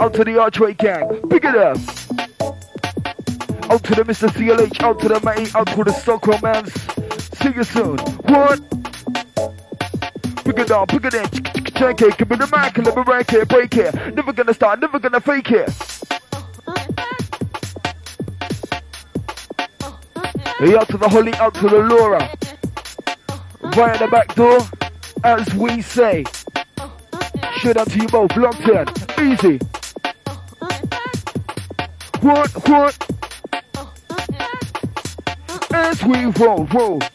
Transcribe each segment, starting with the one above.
Out to the Archway Gang. Big it up. Out to the Mr. CLH. Out to the Matty. Out to the Stockholm Mans. See you soon. What? Pick it up. Pick it in. Check it. Give me the mic. Let me break it. Break it. Never gonna start. Never gonna fake it. Hey, out to the Holly. Out to the Laura. Via the back door. As we say. Shout out to you both. Locked in. Easy. What, what? As we roll, roll. You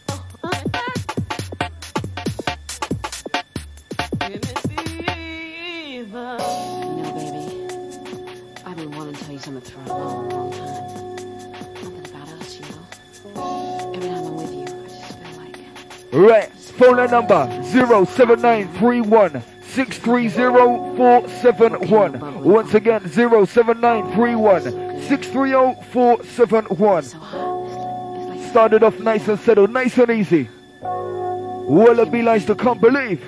know, baby, I've been wanting to tell you something for a long, long time. Something about us, you know. Every time I'm with you, I just feel like Right. Phone line number 07931 630-471. Once again, 07931 630-471. so hot. Like, Started off nice and settled, nice and easy. Well, it be like to can't believe.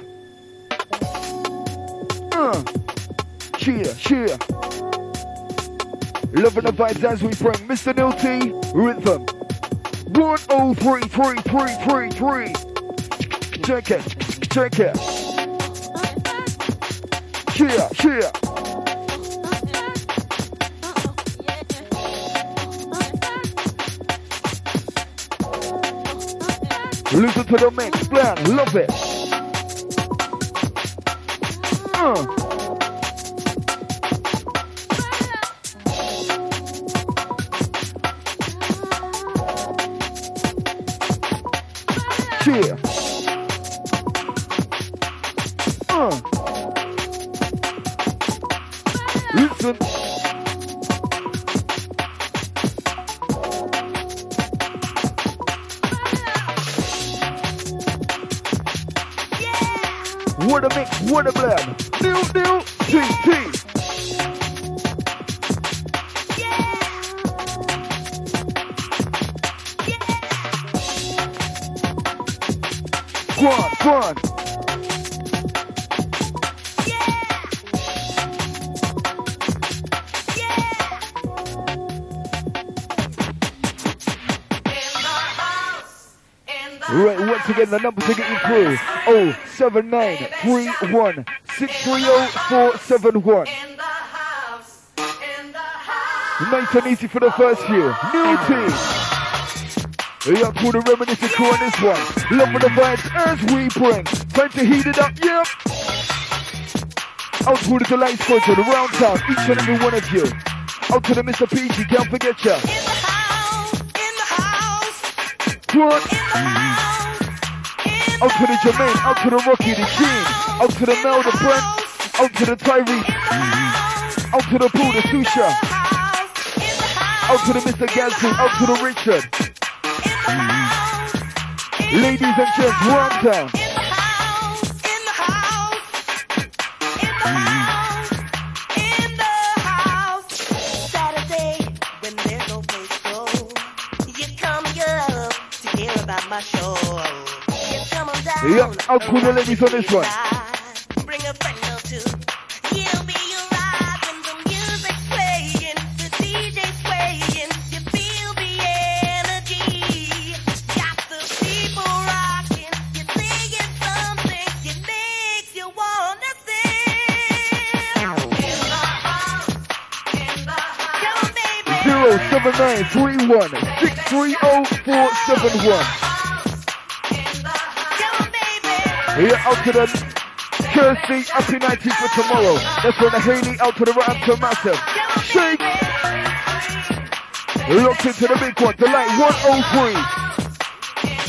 Uh, cheer, cheer. Loving the vibes as we bring Mr. Neil T rhythm. 103333. Check it, check it. Cheer, cheer. Listen to the mix, plan, love it. Uh. The number to get you through. Oh, 7931 630 Nice and easy for the first few. New team. Up to the reminiscent crew on this one. Love for the vibes as we bring. Time to heat it up, yep. Out to the delight squad to the round town, each and every one of you. Out to the Mr. PG, can't forget ya. What? Out to the Jermaine, out to the Rocky, the Gene, out to the Mel, the Brent, out to the Tyree, out to the Pooh, the Susha, out to the Mr. Gadsby, out to the Richard. Ladies and gents, one down. Out to the ladies on this one. Bring a friend or two. You'll be when the music's playing, the DJ's playing. You feel the energy. Got the people rocking. You're singing something. Makes you wanna sing. In the house, in the house. Come on, baby. Zero seven nine three one six three zero four seven one. Here out to the Kirsty, happy 19 for tomorrow. That's from the Haley out to the Rampton Massive. Shake! Locked into the big one, the light 103.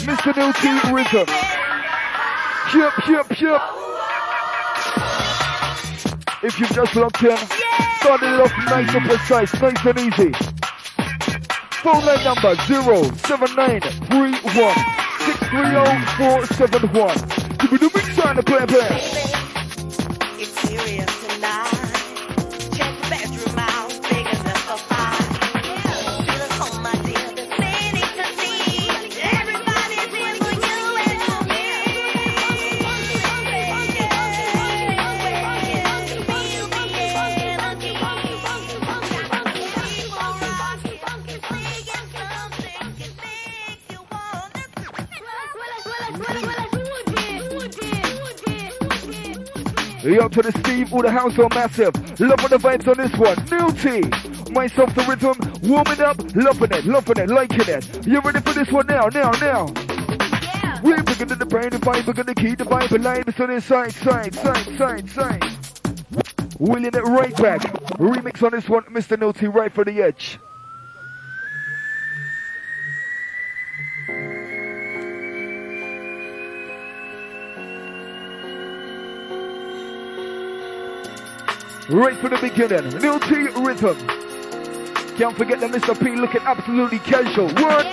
Mr. Neil T Rhythm. Yep, yep, yep. If you've just locked in, started it off nice and precise, nice and easy. Phone line number 07931 630 On the play play. The all the house on massive. Loving the vibes on this one. Neil T. Myself the rhythm. Warming up. Loving it, loving it, liking it. You ready for this one now, now, now? We're bigger than the brain, the vibe, we're gonna keep the vibe alive. It's on the side, side, side, side, side. Wheeling it right back. Remix on this one, Mr. Naughty, right for the edge. Right from the beginning, Lil T rhythm. Can't forget that Mr. P looking absolutely casual. What?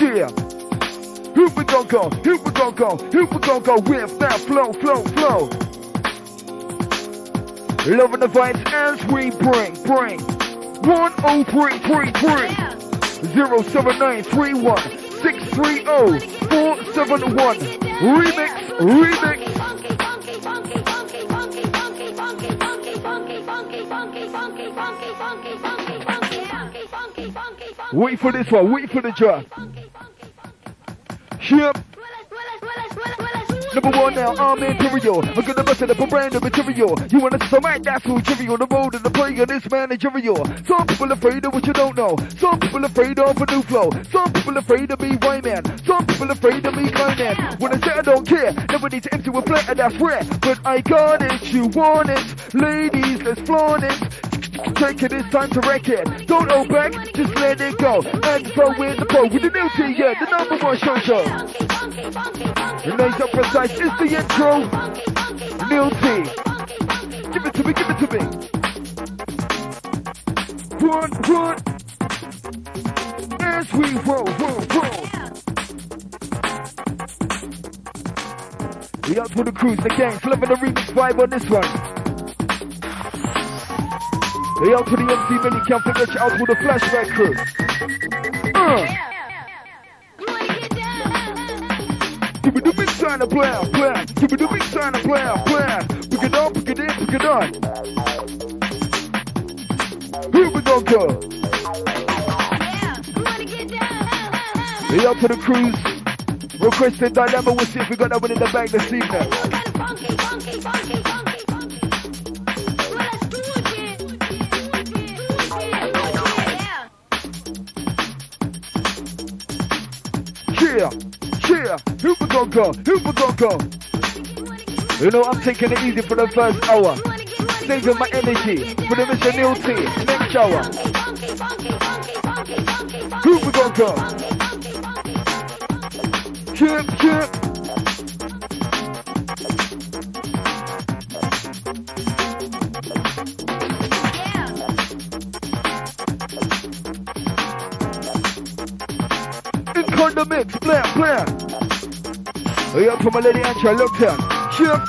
Yeah. Here we go, go. Here we go, go. Here we go, go. With that flow, flow, flow. Loving the vibes as we bring, bring. 10333 07931 630 471. Remix, remix. Wait for this one, wait for the drop. Yep. Number one now, I'm imperial. I'm gonna bust it up a brand new material. You wanna see some right? That's who trivial. The road and the play of this managerial. Some people afraid of what you don't know. Some people afraid of a new flow. Some people afraid of me white man. Some people afraid of me climbing. When I say I don't care, never need to empty a plate and that's rare. But I got it, you want it. Ladies, let's flaunt it. Take it, it's time to wreck it. Don't hold back, just let it go. And throw in the with the Neil T, yeah, the number one show show. Nice up precise, it's the intro. Neil T. Give it to me, give it to me. Run, run. As we roll, roll, roll. We out for the cruise, the gang, flipping the remix vibe on this one. Hey, out to the MC Millie Camp to get you out with the flashback crew. Uh. Give me the big sign of plan, plan. Give me the big sign of plan, plan. Pick it up, pick it in, pick it on. Here we go, go. Hey, out to the cruise. Requested dilemma, we'll see if we got that one in the bag this evening. Here we go, go. You know, I'm taking it easy for the first hour. Saving my energy for the. Neil T. Next hour. We go, go. Chip, chip. The mix, blam, blam. Hey, up to my lady Ancha, look down. Chip.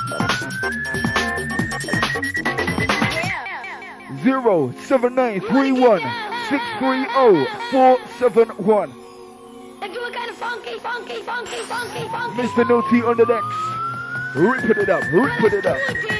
Zero seven nine three one six three zero four seven one. Mr. Naughty on the decks. Rip it up, rip it up.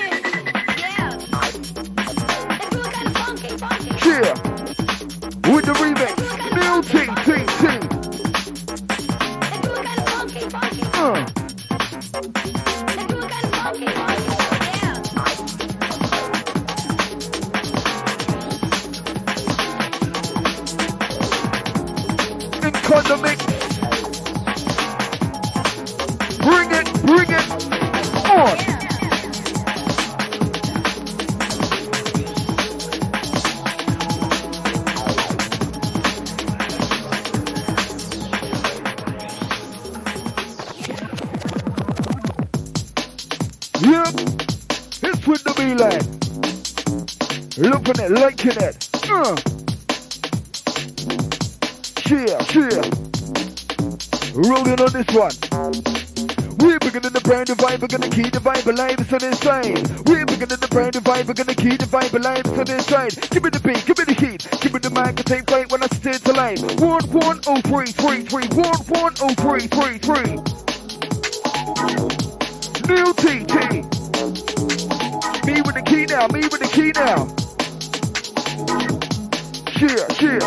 It's on inside. We're beginning the brand new vibe, we're gonna keep the vibe alive, to on inside. Give me the beat, give me the heat, give me the mic, and take flight when I stay oh, to oh, three, three, three. New TT. Me with the key now, me with the key now. Cheer, cheer.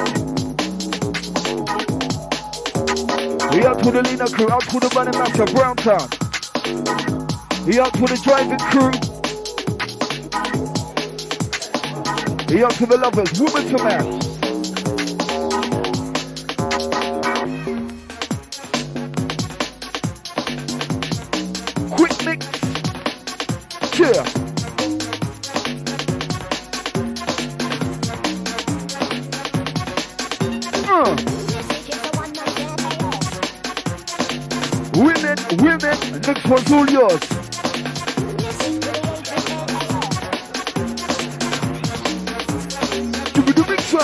We out to the Lena crew, out to the Bunny Master, Brown Town. He up to the driving crew. He up to the lovers, woman to man. Quick mix. Cheer. Uh. Women, women, next one's all yours.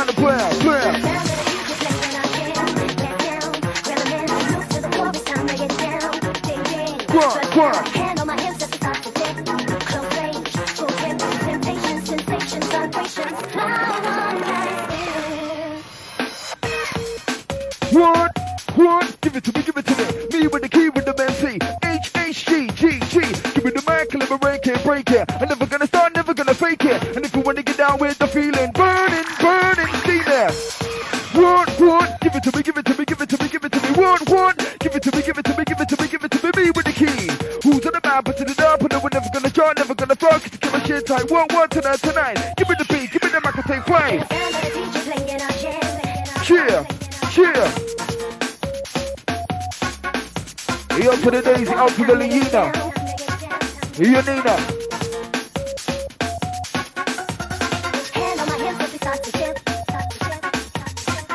The mix trying to play tight. One, one tonight, tonight. Give me the beat, give me the mic, I take jam. Cheer, cheer. He out to the Daisy, out to the Leona. Leonina. Hand on my hips as we start to dip. Start to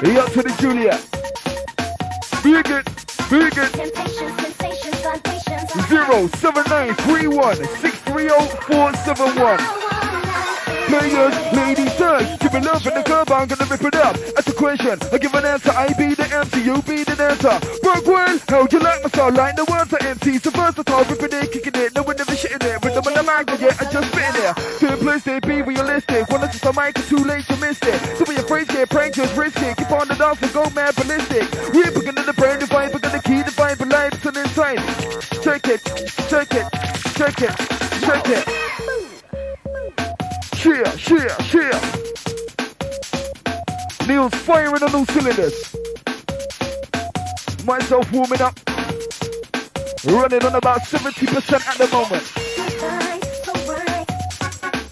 dip. He out to the Julia. Big it, big it. 7931 Players, ladies, touch, keep it up in the club, I'm gonna rip it up. That's a question, I give an answer, I be the MC, you be the dancer. Work well, how you like my style, like the words are empty, so versatile, ripping it, kicking it, no one ever shitting it, rhythm on the mic, but yeah, I just spitting it. Simplistic, be realistic, when it's just a mic, it's too late to miss it. So when your friends get prank, just risk it, keep on the dance and go mad ballistic. We're beginning to brain the vibe, we're gonna key the vibe, but life's an insight. Check it, shake it, shake it, shake it. Cheer, cheer, cheer. Neil's firing on all cylinders. Myself warming up. Running on about 70% at the moment.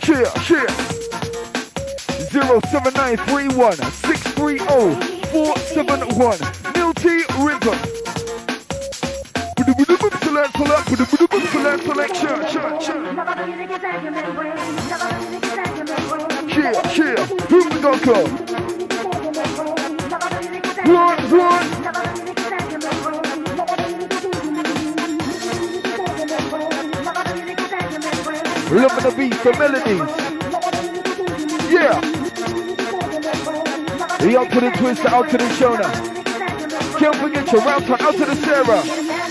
Cheer, cheer. 07931 630 471. Neil T. Rhythm. Select, select, select, select, cheer, cheer, cheer. Cheer, cheer. Who we got go? One, one. Loving the beats, the melodies. Yeah. The out to the twister, out to the shoulder. Can't forget your round out to the Sarah.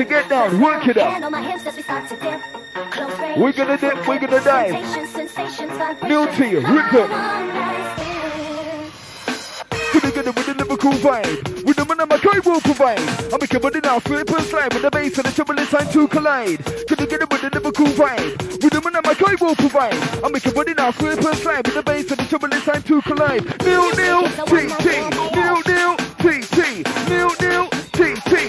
To get down, work it up. We're gonna dip, we're gonna dive. Neil T, rip it. Together with the Liverpool vibe. With the man my guy will provide. I'm making money now, flip and slide. With the bass and the trouble is time to collide. Together with the Liverpool vibe. With the man my guy will provide. I'm making money now, flip and slide. With the bass and the trouble is time to collide. Neil, Neil, T, T. Neil, Neil, T, T. Neil, Neil, T, T.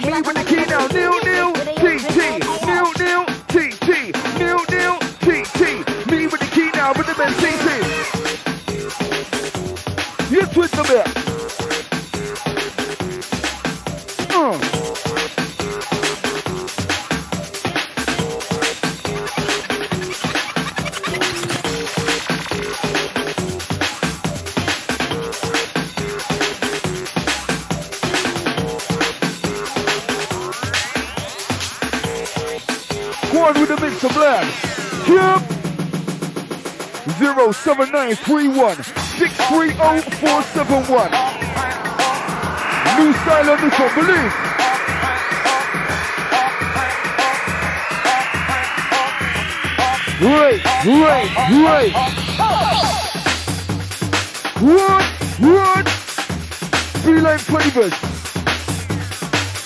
now, me with the key now. New, new, T, T. New, new, T, T. New, Neil, T, T. Me with the key now, with the man, 07931 630 New style on this one, believe. Right, right, right. What? What? Three-line flavors.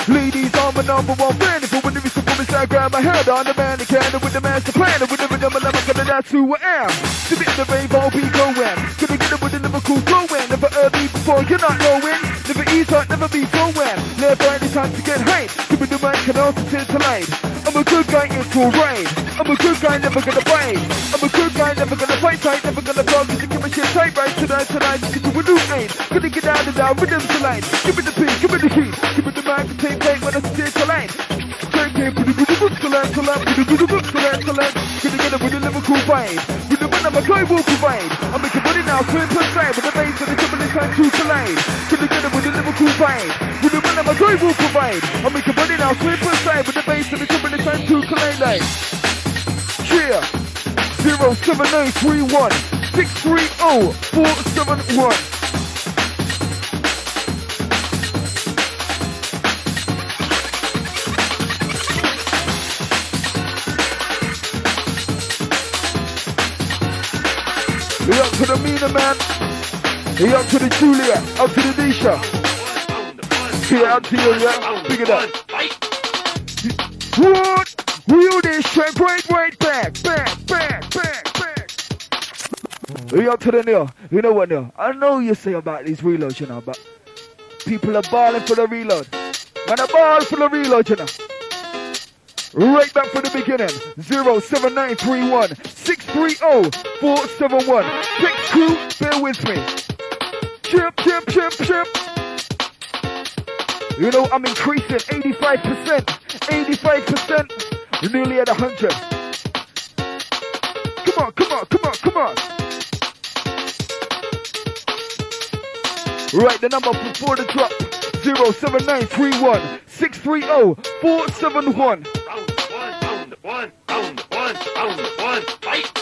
Ladies, I'm a number one fan. If I win the performance, I grab my head on the man, the cannon with the master plan. With the rhythm, and I'm that's who I am. To be in the rave, I'll be going. Gonna get it with the Liverpool going. Never heard me before, you're not knowing. Never ease out, never be somewhere. Never any time to get hate. Give me the mic and also to tonight. I'm a good guy into a raid. I'm a good guy, never gonna bite. I'm a good guy, never gonna fight tight, never gonna blow. Cause you give me shit tight right tonight, tonight. You can do a new aim. Gonna get out of that rhythm tonight. Give me the beat, give me the key. Give me the mic and take take when I take a line. Take it, put it, put it, put it, select, select, put it, put it, put it, select, select. Gonna Get together with the Liverpool vibe. With the rhythm of Joy Walker provide. I make it money now, turn to side. With the bass and the triple is time to collide. Get together with the Liverpool vibe. With the rhythm of Joy Walker provide. I make it money now, turn to side. With the bass and the triple is time to collide. Like. Cheer. 07031 630 to the Mina man. Hey up to the Julia. Up to the Nisha. Here out to you, yeah. Big it up. What? Wheel this train right, right back, back, back, back, back. Hey up to the Neil. You know what, Neil? I know you say about these reloads, you know, but people are balling for the reload. Man, a ball for the reload, you know. Right back from the beginning. 07931 630 471. Text crew, bear with me. Chip, chip, chip, chip. You know, I'm increasing 85%. 85%. Nearly at 100. Come on, come on, come on, come on. Right, the number before the drop. 07931 630 471. Just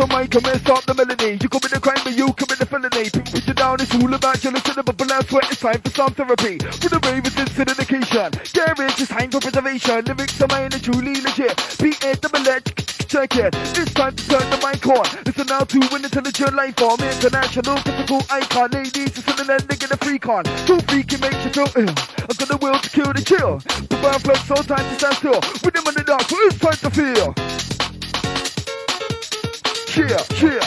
on my commence, start the melody. You commit the crime, but you commit the felony. People put you down, it's all about jealous and the bubble and sweat. It's time for some therapy. For the ravens, it's an indication. Garage is time for preservation. Lyrics are mine and truly legit. Beat it, double it, check it. It's time to turn the mic on. Listen now to an intelligent life form. International physical icon. Ladies, it's an end, they get a freak on. Too freaky makes you feel ill. I got the will to kill the chill. The burn flow, so time to stand still. With them in the dark, so it's time to feel. Cheer, cheer.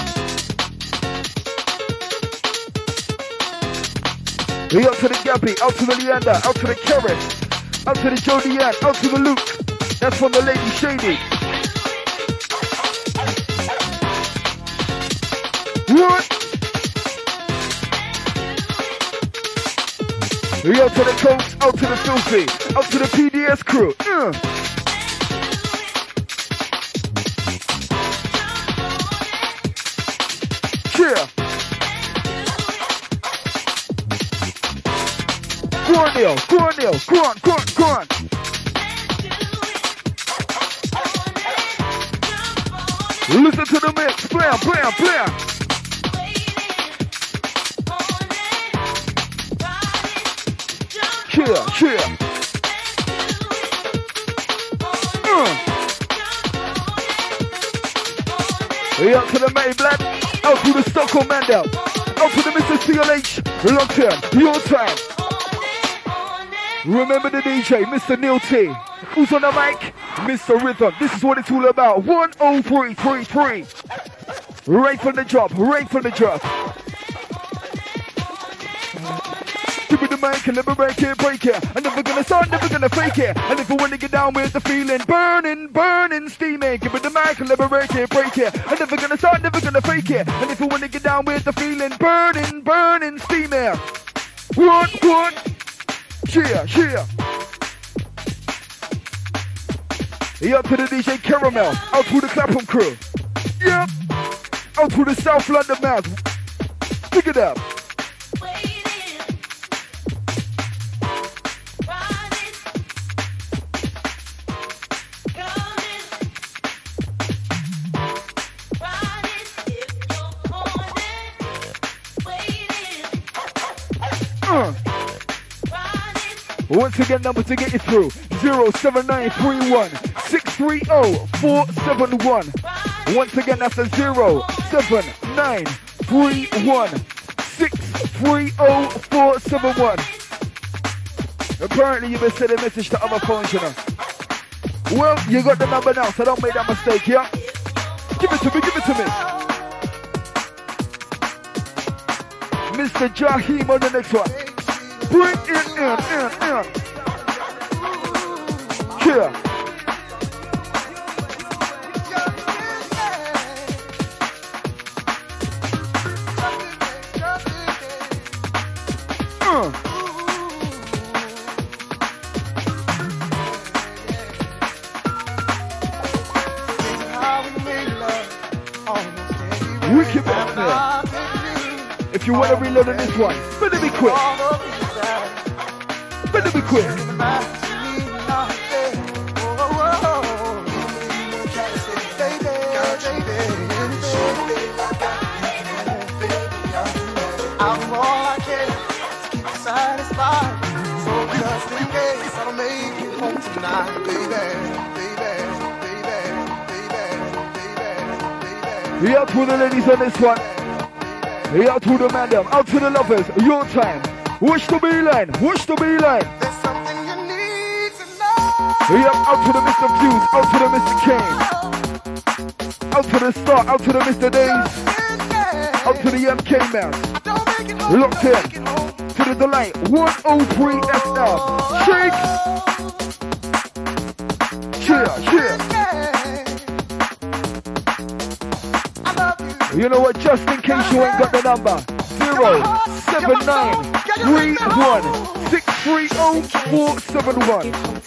Hey, out to the Gabby, out to the Leander, out to the Carrot, out to the Jody Ann, out to the Luke. That's from the Lady Shady. What? Hey, out to the Coats, out to the Filthy, out to the PDS crew. Uh. On, go on, go on. Listen to the mix. Blam, blam, blam. Cheer, cheer. Uh. Hey, out to the main blood. Out to the Stockholm man down. Out to the Mr. CLH. Long term. Your time. Remember the DJ, Mr. Neil T. Who's on the mic? Mr. Rhythm. This is what it's all about. 10333. Right from the drop. Right from the drop. Give me the mic and never break it, break it. I'm never gonna start, never gonna fake it. And if I wanna get down with the feeling, burning, burning, steaming. Give me the mic and never break it, break it. I'm never gonna start, never gonna fake it. And if I wanna get down with the feeling, burning, burning, steaming. What, what? Cheer, cheer. Hey, up to the DJ Caramel, out to the Clapham crew. Yep. Out to the South London man. Pick it up. Once again, number to get you through 07931 630 471. Once again, that's a 07931 630 471. Apparently, you've been sending a message to other phones, you know. Well, you got the number now, so don't make that mistake, yeah? Give it to me, give it to me. Mr. Jahim on the next one. Bring it in, in, in. Yeah. Uh. Wicked back there. If you want to reload on this one, better be quick. Be quick. To. Yeah, to the ladies on this one. Yeah, to the man them. Out to the lovers. Your time. Wish the B line. Wish the B line. Know. Yeah, out to the Mr. Fuse. Out to the Mr. Kane. Out to the Star. Out to the Mr. Days. Out to the MK man. Locked in. To the Delight. 103 FM. Shake. Cheer, cheer. You know what? Just in case you ain't got the number, zero seven nine three one six three zero four seven one.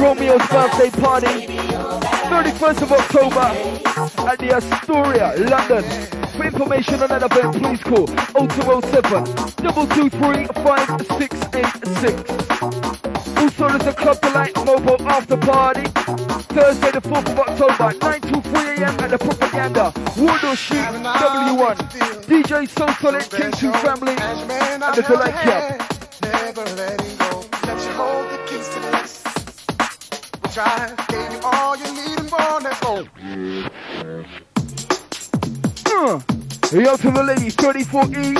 Romeo's birthday party. 31st of October at the Astoria, London. For information on that event, please call 0207 223 5686. Also, there's a Club Delight Mobile After Party. Thursday, the 4th of October, 9 to 3 a.m. at the Propaganda, Wardour Street, W1. DJ So Solid, King 2 Family, and the Delight Club. Never letting go. Let you hold the keys to this. We tried, gave you all you need and more. Let's go. Uh, yo to the ladies, 34E,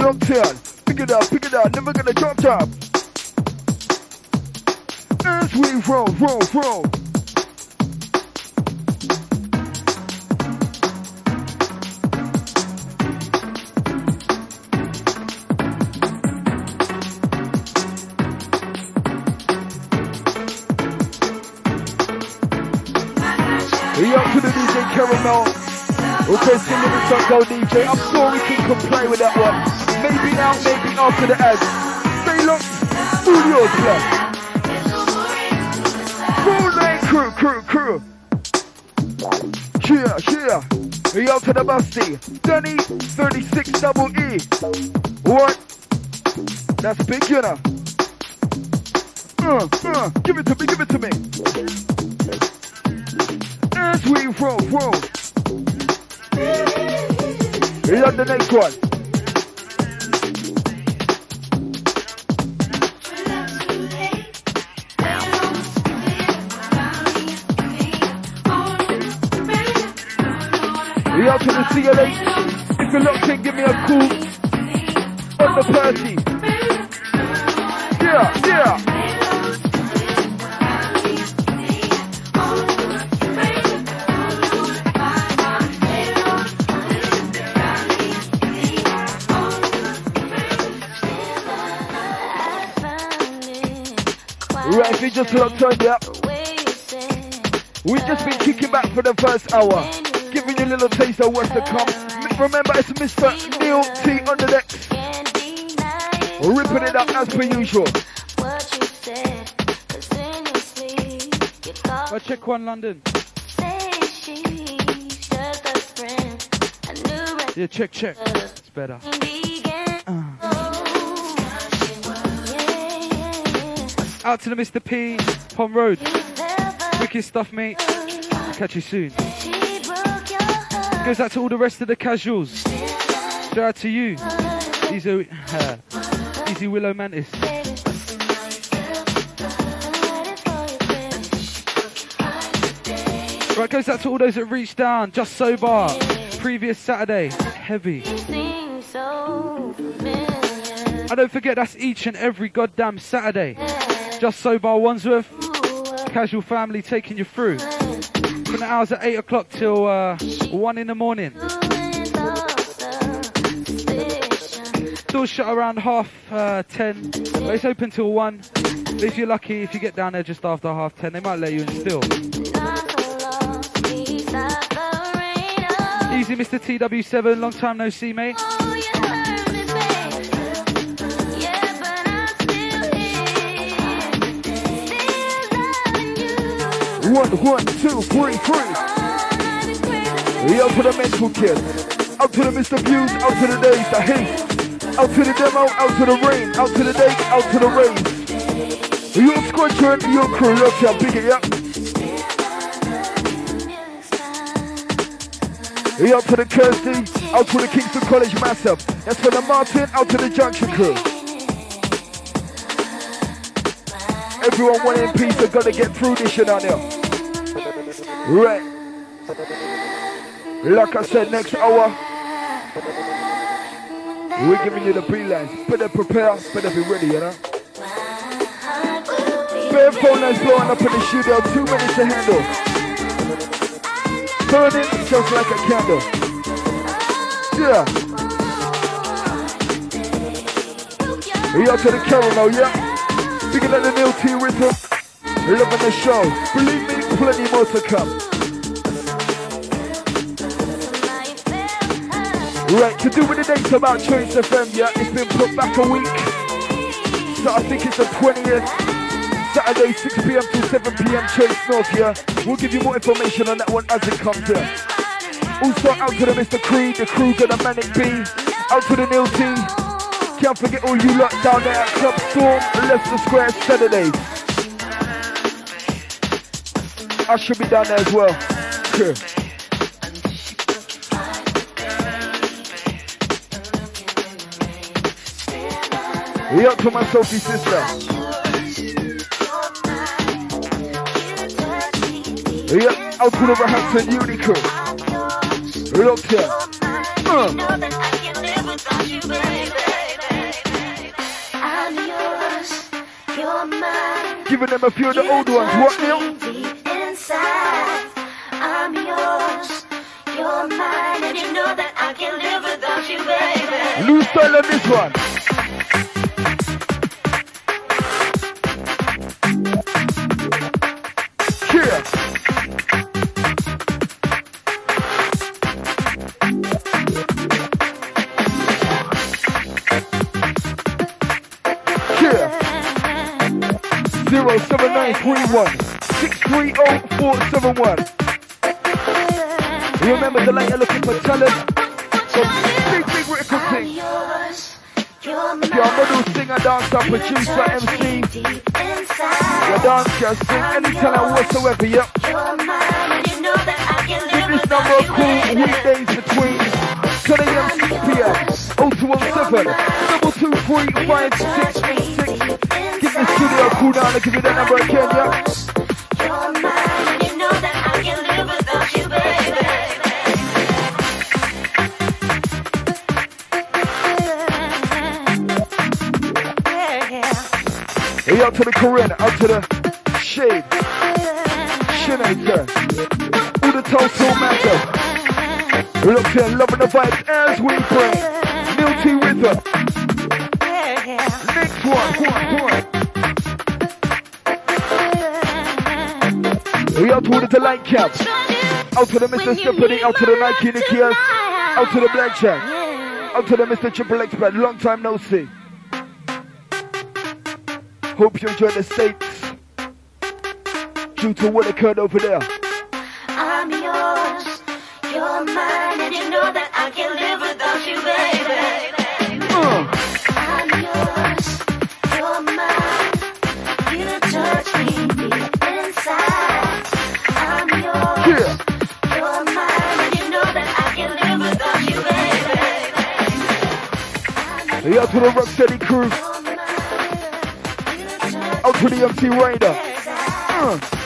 locked in. Pick it up, pick it up, never gonna drop top. As we roll, roll, roll. Yo to the DJ Caramel. Singing the song, go DJ. I'm sure we can comply with that one. Maybe now, maybe after the ads. Stay locked. Studios club. Full night crew, crew, crew. Cheer, cheer. Yo to the busty. Danny, 36 double E. What? That's know. Uh, uh, give it to me, give it to me. As we roll, roll. Here's the next one. Out to the CLH. If you're locked in, give me a call on the party. Yeah, yeah. If you just locked on, yeah. We just been kicking back for the first hour, giving you a little taste of what's to come. Remember, it's Mr. Neil T on the decks, ripping it up as per usual. I check one London. Yeah, check, check. It's better. Out to the Mr. P, Pond Road. Wicked stuff, mate. Catch you soon. Goes out to all the rest of the casuals. Shout out to you. Easy, uh, Easy Willow Mantis. Right, goes out to all those that reached down, just sober. Previous Saturday, heavy. And don't forget, that's each and every goddamn Saturday. Just so bar Wandsworth, casual family taking you through. From the hours at 8 o'clock till uh, 1 in the morning. Doors shut around half uh, 10, but it's open till 1. But if you're lucky, if you get down there just after half 10, they might let you in still. Easy, Mr. TW7, long time no see, mate. One, one, two, three, three. Yo to the mental kids. Out to the Mr. Views, out to the days, the hate. Out to the demo, out to the rain, out to the day, out to the rain. Your squadron, your crew, look how big it up. Out to the Kirsty, out to the Kingston College Massive. That's for the Martin, out to the Junction crew. Everyone one in peace, I gotta get through this shit on here. Right. Like I said, next hour, we're giving you the pre-lines. Better prepare, better be ready, you know? Bare phone lines blowing up in the studio, two minutes to handle. Burning just like a candle. Yeah. Yo to the caramel, oh, yeah? Bigger than the Neil T rhythm. Loving the show. Believe me, plenty more to come. Right, to do with the dates about Choice FM, yeah, it's been put back a week. So I think it's the 20th. Saturday, 6 p.m. to 7 p.m. Choice North, yeah. We'll give you more information on that one as it comes, yeah. Also, out to the Mr. Creed, the got a Manic B. Out to the Neil T. Can't forget all you lot down there at Club Storm, Leicester Square, Saturdays. I should be down there as well. Yeah. up to my Sophie sister. Yeah, out to the Roehampton Unicorn. Look here. Uh. Giving them a few of the old ones. What now? I'm yours. You're mine, and you know that I can't live without you, baby. This one. Zero seven nine three one three zero four seven one. Remember the you're looking for talent. So big big I'm thing. yours. You're. Your model, singer, dancer, producer, MC. Inside, dance, your sing, any talent whatsoever, yep. you're mine, and you know that I can Give this number a call weekdays between 10 a.m. 6 p.m. 0217 223 5686. Give the studio a call down and give you that number again, yeah. Hey, out to the Corinne, out to the Shade, Shinaker, all the Total Matter. We look here, loving the vibes as we bring Milty Rhythm. Next one, one, one. Hey, out to all the Delight Camp, out to the Mr. Stephanie, out to the Nike Nikias, out to the Black Jack, out to the Mr. Triple X long time no see. Hope you enjoy the States due to what occurred over there. I'm yours, you're mine, and you know that I can't live without you, baby. Uh, I'm yours, you're mine. You touch me inside. I'm yours, yeah. you're mine, and you know that I can't live without you, baby. Out to the crew, You're mine. You to the MC Rider. Uh,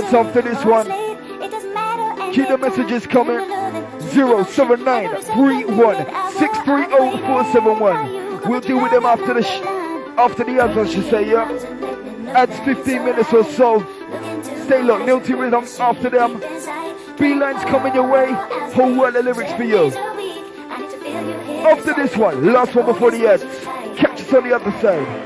run into the ads after this one. Keep the messages coming. 07931630471. We'll deal with them after the sh- after the ads, I should say, yeah. Adds 15 minutes or so. Stay locked, Neil T Rhythm after them. B lines coming your way. Whole world of lyrics for you. After this one, last one before the ads. Catch us on the other side.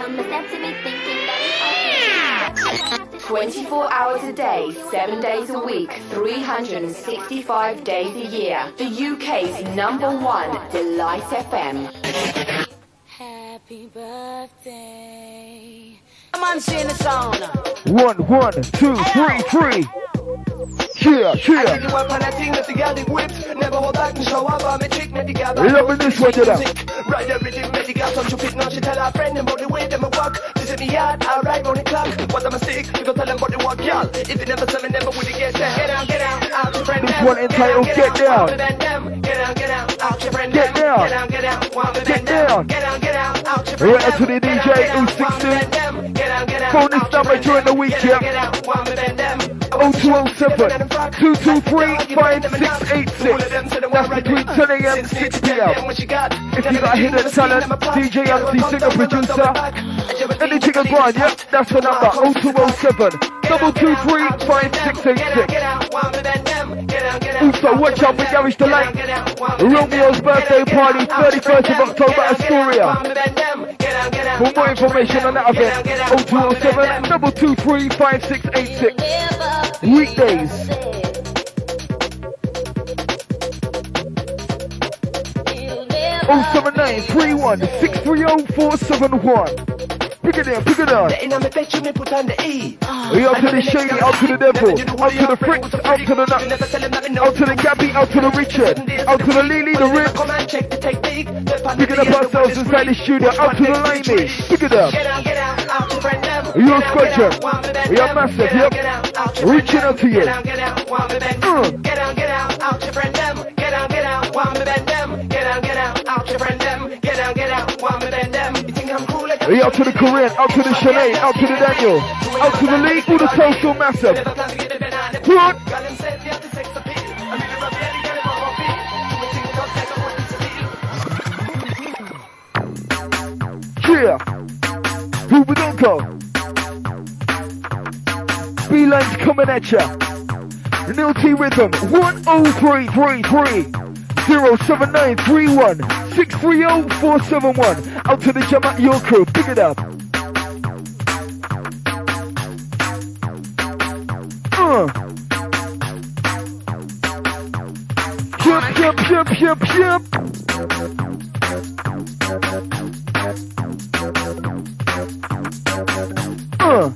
Come and step to me thinking that it's all. 24 hours a day, 7 days a week, 365 days a year. The UK's number one Delight FM. Happy birthday. Man, sing the song. One, one, two, three, three. Yeah, I yeah. Do up on that thing that the girl did whip. Never hold back and show up on me chick, make the girl Loving this one, you know. Right everything, make the girl some stupid. Now she tell her friend about the way them a walk. This is me yard, alright, on the clock. What's a mistake? You go tell them about the walk, y'all. If you never me, never would you get there. Get down, get down, out your friend. This one entitled Get Down. Get down, get down, out your friend. Get down. Get down, get down, me Get down. Get down, get down, out your friend. Right up to the. DJ, down, who's get down, want me 16. bend them. Get down, get down, Phone this out number during the week, Get yeah. down, get down, want me bend them. 0207 223 5686. That's between 10 a.m. and 6 p.m. If you got hidden talent, DJ, MC, singer, producer, anything is one, yep, that's the number 0207 223 5686. Also, watch out for Garage Delight. Romeo's birthday party, 31st of October, Astoria. For more information on that event, 0207 223 5686. Weekdays. 079 31 630 471. Pick it up, pick it up. In my bedroom, me put on the E. We out to the Shady, out to the Devil, out to the Fritz, out to the Nut, out to the Gabby, out to the Richard, out to the Lily, the Rip. Come and check the technique. Picking up ourselves inside the studio, out to the Limey. Pick it up. Get out, get out, out your friend them. You're Get out, Squadron. out, want me bend You're massive, yep. get out, out your Reaching out to you. Get out, get out, want me bend them. Get out, get out, out your friend them. Get out, get out, want me bend them. Get out, get out, out your friend them. Get out, get out, want me bend them. You think I'm cool like We out to the Korean, out to the Chalet, out to the Daniel, out to the League, all the social massive. Never plan to get a banana. What? Girl, them said they have to sex appeal. I mean, I'm a belly, girl, I'm a feel. Do it, think it up, take a one, it's a deal. Yeah. Who we gonna go? B-Line's coming at ya. Neil T Rhythm, 10333 07931 630 471. Out to the jam at your crew, pick it up. Uh. Jump, jump, jump, jump, jump. Uh.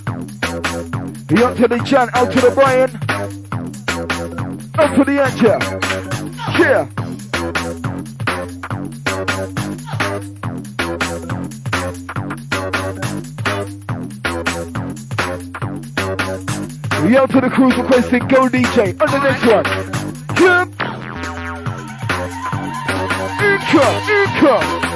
Out to the John, out to the Brian. Out to the Angel. Yeah. We out to the crews requesting Go DJ on the next one. Jump. Inca, Inca.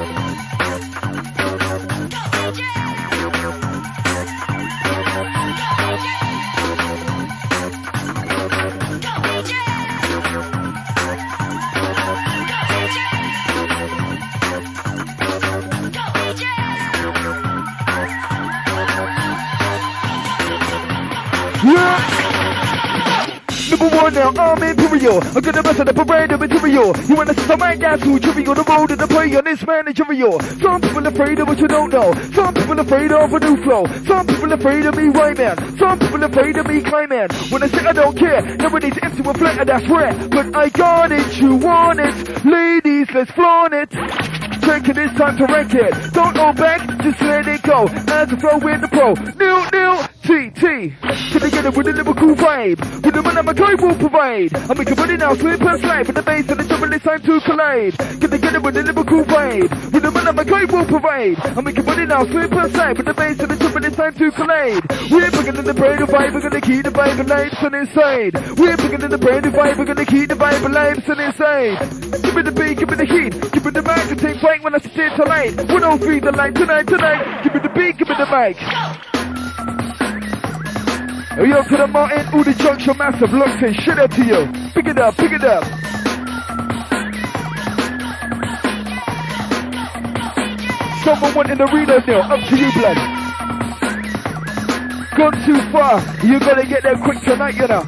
I'm Imperial. I'm gonna mess up the parade of material. You wanna see some man guys who trivial the road and the play on this managerial. Some people afraid of what you don't know. Some people afraid of a new flow. Some people afraid of me right man. Some people afraid of me climbing. When I say I don't care, nobody's empty with flat, that's rare. But I got it, you want it. Ladies, let's flaunt it. It, it's time to rank it. Don't go back, just let it go. As a flow in the pro. New, new, T, T. Can I get it with a lyrical vibe? With the that my guy will provide. I make a money now, slip and slide. For the bass and the drum, it's time to collide. Get it with a lyrical vibe? With the that my guy will provide. I make a money now, slip and slide. For the bass and the drum, it's time to collide. We're bringing in the brand new vibe, we're gonna keep the vibe alive, sun inside. We're bringing in the brand new vibe, we're gonna keep the vibe alive, sun inside. Give me the beat, give me the heat, give me the mic to take flight when I sit here tonight. 103 the light tonight, tonight. Give me the beat, give me the mic. Yo, to the Martin, all the junction massive, locked in, shit up to you. Pick it up, pick it up. Someone went in the arena now, up to you, blood. Gone too far, you gotta get there quick tonight, you know.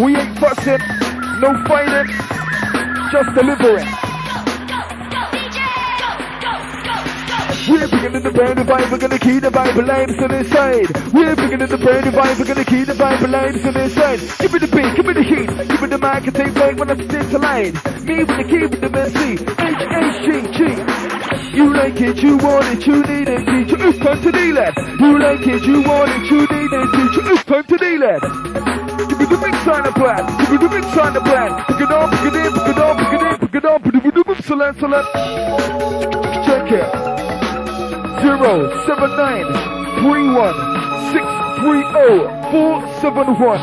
We ain't fussing, no fighting, just delivering. We're bringing in the brand new vibe, we're gonna keep the vibe alive, so inside. We're bringing in the brand new vibe, we're gonna keep the vibe alive, so inside. Give me the beat, give me the heat, give me the mic and take flight when I sit to line. Me with the key with the MC, H-H-G-G. You like it, you want it, you need it, teacher, it's time to deal it. You like it, you want it, you need it, teacher, it's time to deal it. Give me the big sign of plan, give me the big sign of plan. Pick it up, pick it in, pick it up, pick it in, pick it up, pick it up, select, select. Check it zero seven nine three one six three zero four seven one.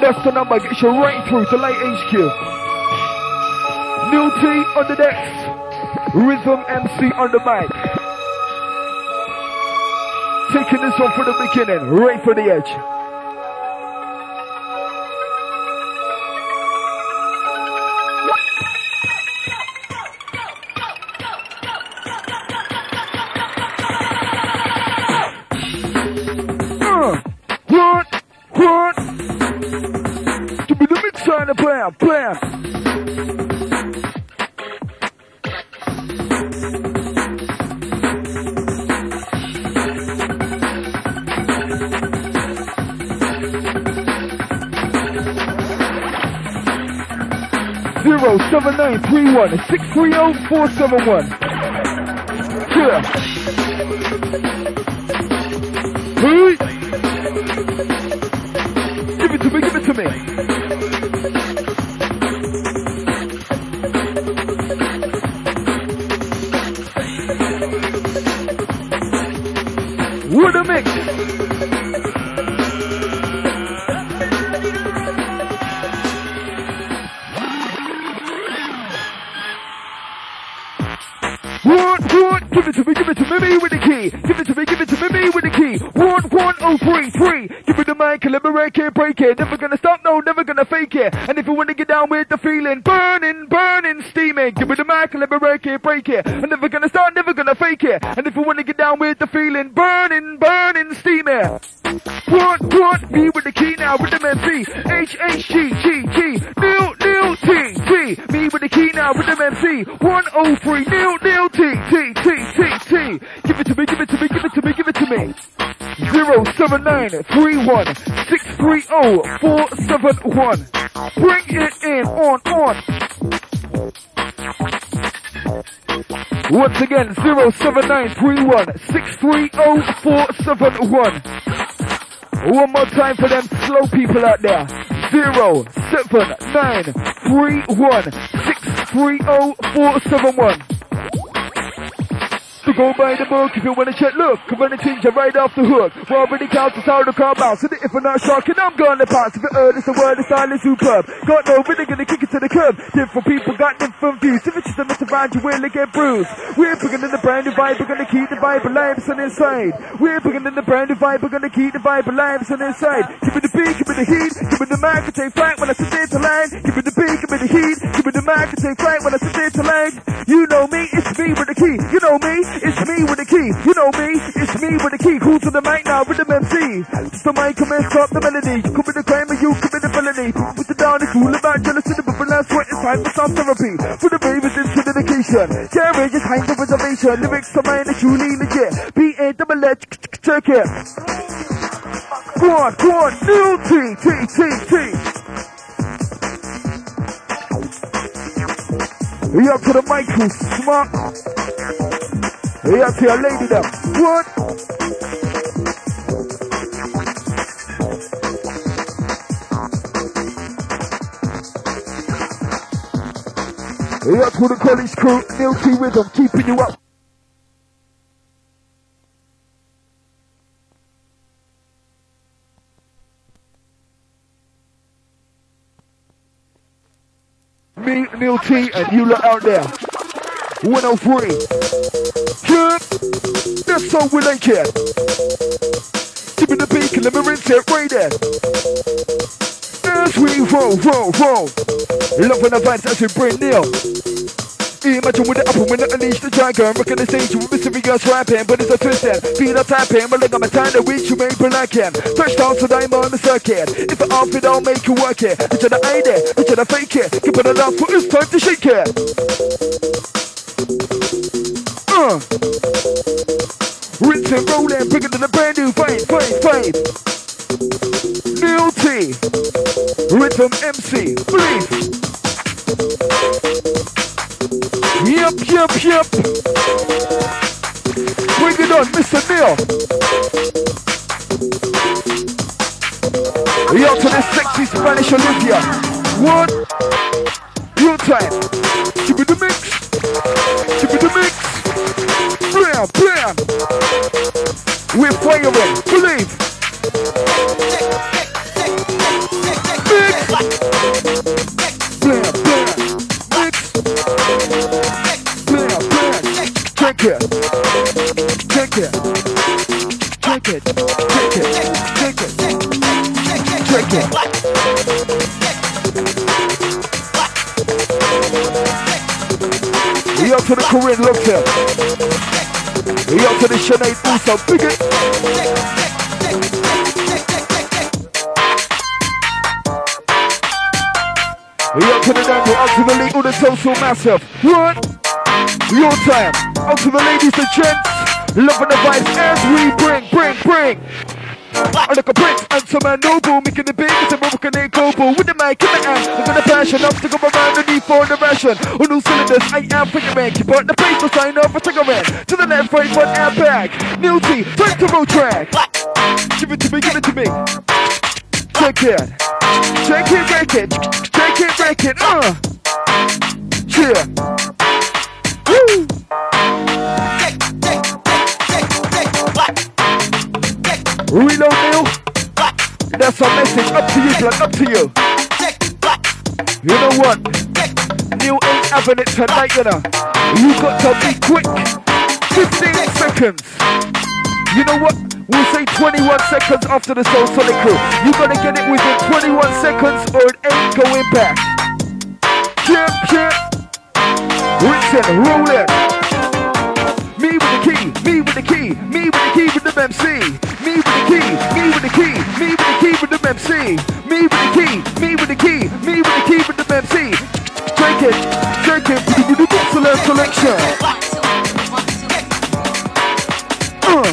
That's the number. Get you right through to Light HQ. Neil T on the decks. Rhythm MC on the mic. Taking this one for the beginning, right for the edge. Blam, blam. Zero seven nine three one six three zero four seven one. Yeah. Give it to me, give it to me, me with the key. Give it to me, give it to me, me with the key. One, one, oh, three, three. Give me the mic, collaborate it, break it. Never gonna stop, no, never gonna fake it. And if you wanna get down with the feeling, burning, burning, steaming. Give me the mic, collaborate it, break it. I'm never gonna stop, never gonna fake it. And if you wanna get down with the feeling, burning, burning, steaming. What, what? Me with the key now, with the MC. H, H, G, G, G. Neil, Neil, T, T. Me with the key now, with the MC. 103, Neil, Neil, T, T, T, T, T. Give it to me, give it to me, give it to me, give it to me. Zero seven nine three one six three zero four seven one. Bring it in on on. Once again, zero seven nine three oh one more time for them slow people out there. Zero seven nine three one six three zero four seven one. So go by the book if you wanna check. Look, gonna change you right off the hook. Well, already counts as how the crowd bounce. So if I'm not shocking, I'm gonna pass. If you heard it's the word, style is superb. Got no really gonna kick it to the curb. Different people got different views. If it's just a mess around, you will get bruised. We're bringing in the brand new vibe. We're gonna keep the vibe alive. It's on inside. We're bringing in the brand new vibe. We're gonna keep the vibe alive. It's on inside. Give me the beat, give me the heat. Give me the mic and take flight when I sit there to line. Give me the beat, give me the heat. Give me the mic and take flight when I sit there to line. You know me, it's me with the key. You know me, it's me with the key. You know me, it's me with the key. Who's to the mic now with the MC? The mic, and stop the melody. You commit the crime and you commit the felony. Put it down, it's cool about jealousy, the bubble and sweat. It's time for some therapy. For the babies into dedication. Sharing is kind of reservation. Lyrics to mine is truly legit. B A double H, check it. Go on, go on, new T, T, T, T. Hey up to the mic, who's smart. Hey up to your lady there. What? Hey up to the college crew, Neil T Rhythm, keeping you up. Me, Neil T, and you lot out there. 103. Yeah, that's how we like it. Give me the beacon, let me rinse it right there. As we roll, roll, roll. Loving the vibes as we bring Neil. Imagine with the upper when I unleash the dragon Rocking the stage with mysterious rapping But it's a twist then Beat up tapping But like I'm a time to reach you may be lacking Touchdown so I'm on the circuit If I off it I'll make you work it try to hide it try to fake it Keep it enough for it's time to shake it Uh Rinse and rolling Bigger than a brand new fight, fight, fight Neil T Rhythm MC Please Yep, yep, yep. Bring it on, Mr. Neil. Yo to the sexy Spanish Olivia. One. Your time. Give me the mix. Sinead Uso. Big it. Yo to the Daniel. Ultimately all the social massive. What? Your time. The ladies and gents. Loving the vibes as we bring, bring, bring. I look a prince and some man noble, making the biggest American and global. With the mic in the hand, I'm gonna passion up to go around the need for the ration. On new cylinders, I am figuring. Keep on the pace, no sign off a cigarette. To the left, right, front, and back. New T, time to road track. Give it to me, give it to me. Check it. Check it, break it. Check it, break it. Uh. Yeah. That's our message. Up to you, blood. Up to you. You know what? Neil ain't having it tonight, you know. You got to be quick. 15 seconds. You know what? We'll say 21 seconds after the Soul Sonic crew. You gotta get it within 21 seconds or it ain't going back. Chip, chip. Rinse it, roll it. Me with the key, me with the key, me with the key with the MC. Me with the key, me with the key, me MC. Me with the key, me with the key, me with the key with the MC. Drink it, drink it, excellent selection. Uh.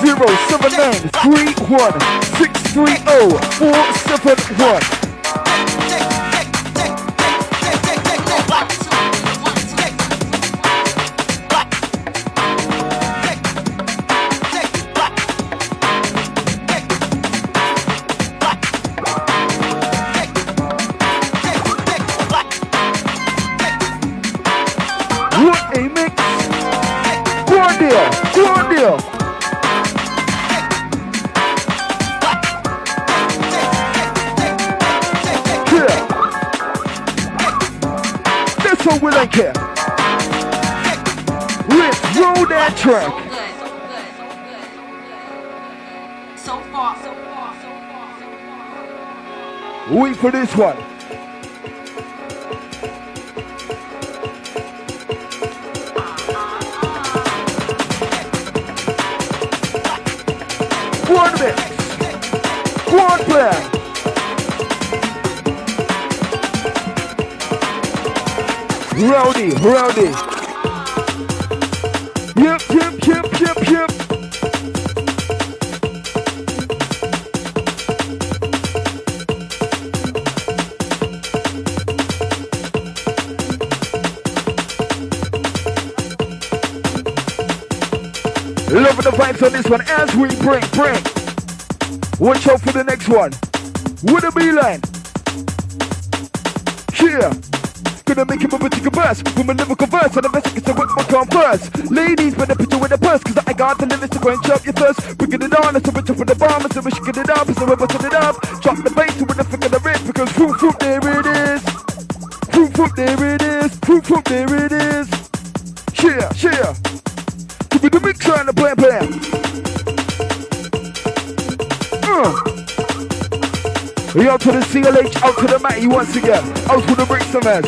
Zero seven nine three one six three oh four seven one. Roll that track. So far, so far, so far, so far. Wait for this one. One mix. One plan. Rowdy, rowdy. The vibes on this one as we bring, bring. Watch out for the next one. With a beeline. Yeah. Gonna make him a of burst with my lyrical verse and the best I can say with my converse. Ladies, better put you with the purse, cause I got the lyrics to go and chop your thirst. Bringing it on, it's a bit for the bomb, it's a wish get it up, it's a we're putting it up. Drop the bass with the flick of the wrist, because fruit, fruit, there it is. Fruit, fruit, there it is. Fruit, fruit, there it is. Yeah, yeah. Give me the mix and the blam blam. Uh. We out to the CLH, out to the Matty once again. Out to the bricks and mess.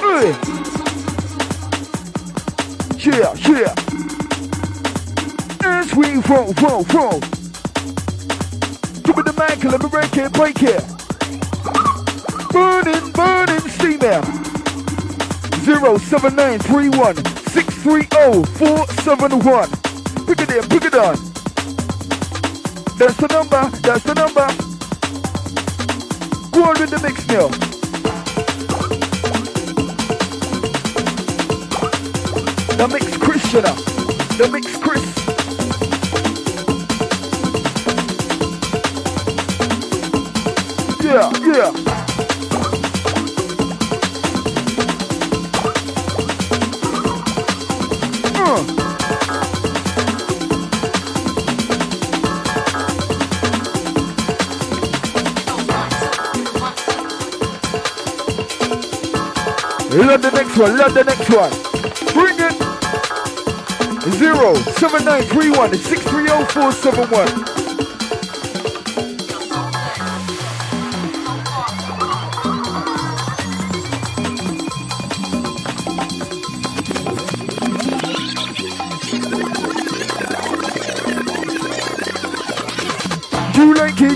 Two. Yeah, yeah. As we roll, roll, roll. Give me the man, let me break it, break it. Burning, burning steamer. 07931 630 471. Pick it in, pick it on. That's the number, that's the number. Go on with the mix now. The mix Christian. The mix Chris. Yeah, yeah. Love the next one, love the next one. Bring it. 07931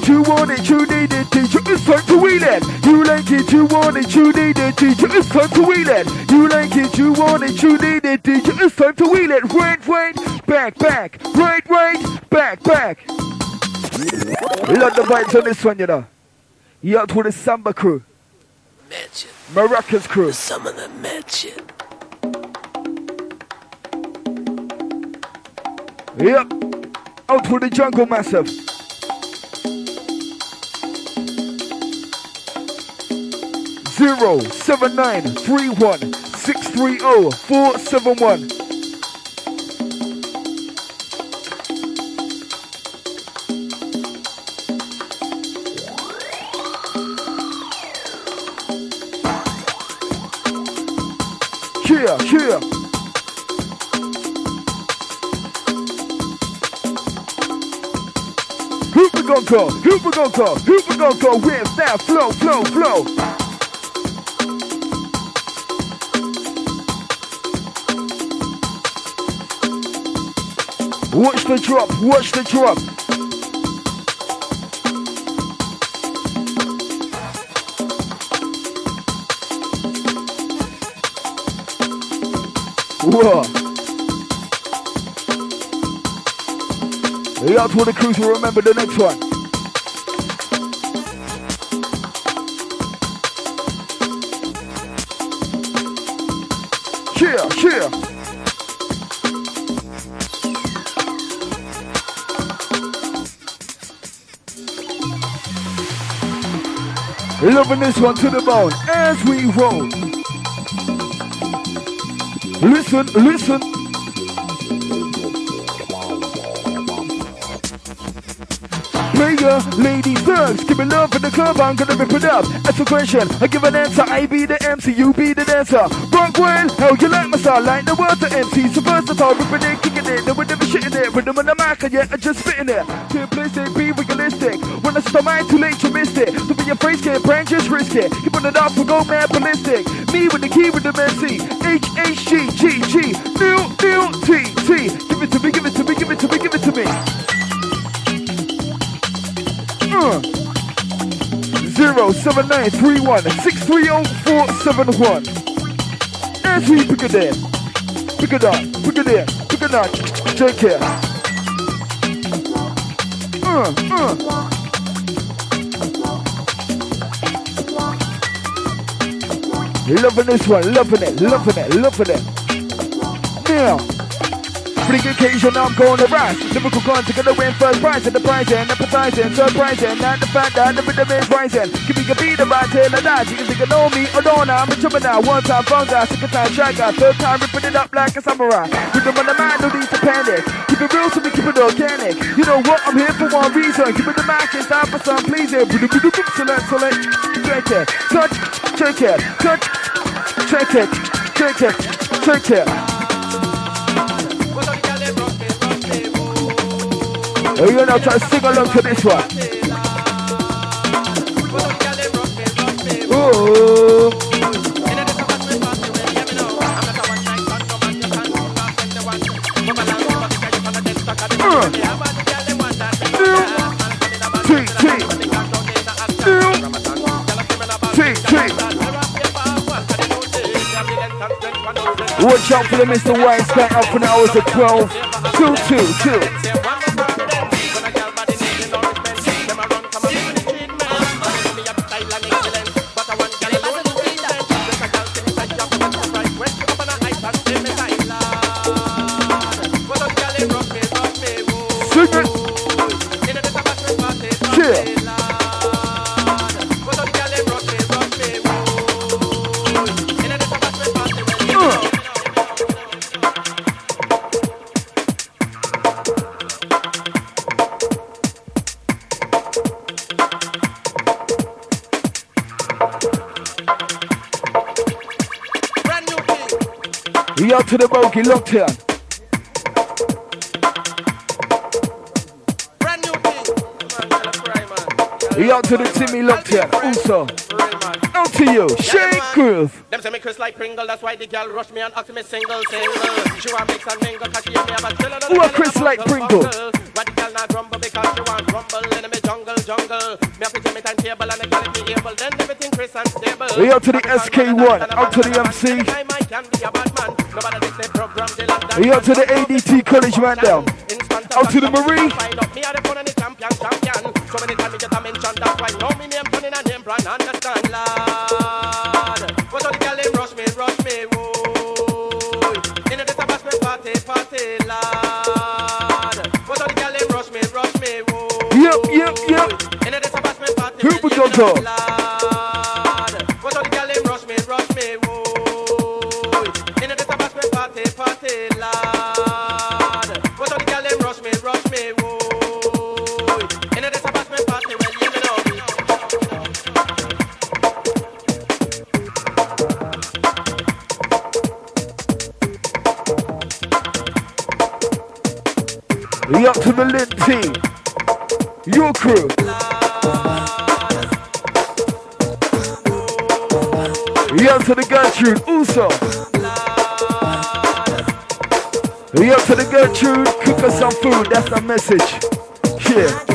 you want it, you need it, teacher. It's time to wheel it. You like it, you want it, you need it, teacher. It's time to wheel it. You like it, you want it, you need it, teacher. It's time to wheel it. Right, right, back, back, right, right, back, back. Love the vibes on this one, you know. You out with the Samba crew, Mansion. Maracas crew. Some of the mansion. Yep. Out with the Jungle Massive. Zero seven nine three one six three zero four seven one. Yeah, yeah. Who we gon' call? Who we gon' call? Who we call with that flow, flow, flow? Watch the drop, watch the drop. Whoa. Out to the crews will remember the next one. Loving this one to the bone as we roll. Listen, listen. Player, ladies, thugs, give me love in the club, I'm gonna rip it up. Ask a question, I give an answer, I be the MC, you be the dancer. Rockwell, how you like my style? Like the words of MC, so versatile, ripping it, kicking it, no one never shitting it, rhythm on the mic, and yet I just it. To a be realistic, when I start mine, too late, you missed it. To be afraid, can't prank, just risk it. Keep on it off, we go mad ballistic. Me with the key with the MC, H H G G G, new, new, T T. Give it to me, give it to me, give it to me, give it to me. Uh. Zero seven nine three one six three zero four seven one. As we pick it in, pick it up, pick it in, pick it up. Take care. Loving this one, loving it, loving it, loving it. Now. The occasion, I'm going to rise. Lyrical gun to gonna win first prize at the prize and appetizing, surprising. Not the fact that the rhythm is rising. Give me a beat about till I die. You can think you know me or. I'm a Gemini. One time phone guy, second time track guy, third time ripping it up like a samurai. Rhythm on the mind, no need to panic. Keep it real to me, keep it organic. You know what? I'm here for one reason. Give me the mic and time for some pleasing. Select, select, check it, touch, check it, touch, check it, check it, check it. Are you gonna try to sing along to this one? Watch out for the Mr. White Sky out for the hours of 12. 2, 2, 2. Out to the bogey, locked in. We out to the Timmy locked in. Also, out to you, Shake Groove. Them say me Chris like Pringle, that's why the girl rush me and ask me single, single. She want mix and mingle, cause she hear me have a chill Who are Chris like Pringle? Why the girl not grumble because she want rumble in me jungle, jungle. Me have to take me timetable and the girl me able, then everything Chris and stable. We out to the SK1, out to the MC. We out to the ADT College man down. Out to the Marine. Me are the fun and the champion, champion. So many times me get a mention, that's why know me name, turning a name brand, understand, lad. But all the girl them rush me, rush me, whoa. In the database me party, party, lad. But all the girl them rush me, rush me, whoa. Yep, yep, yep. In the database me party, Who we go lad. Team. Your crew. Up to the Gertrude. We up to the Gertrude, cook us some food, that's the message. Yeah.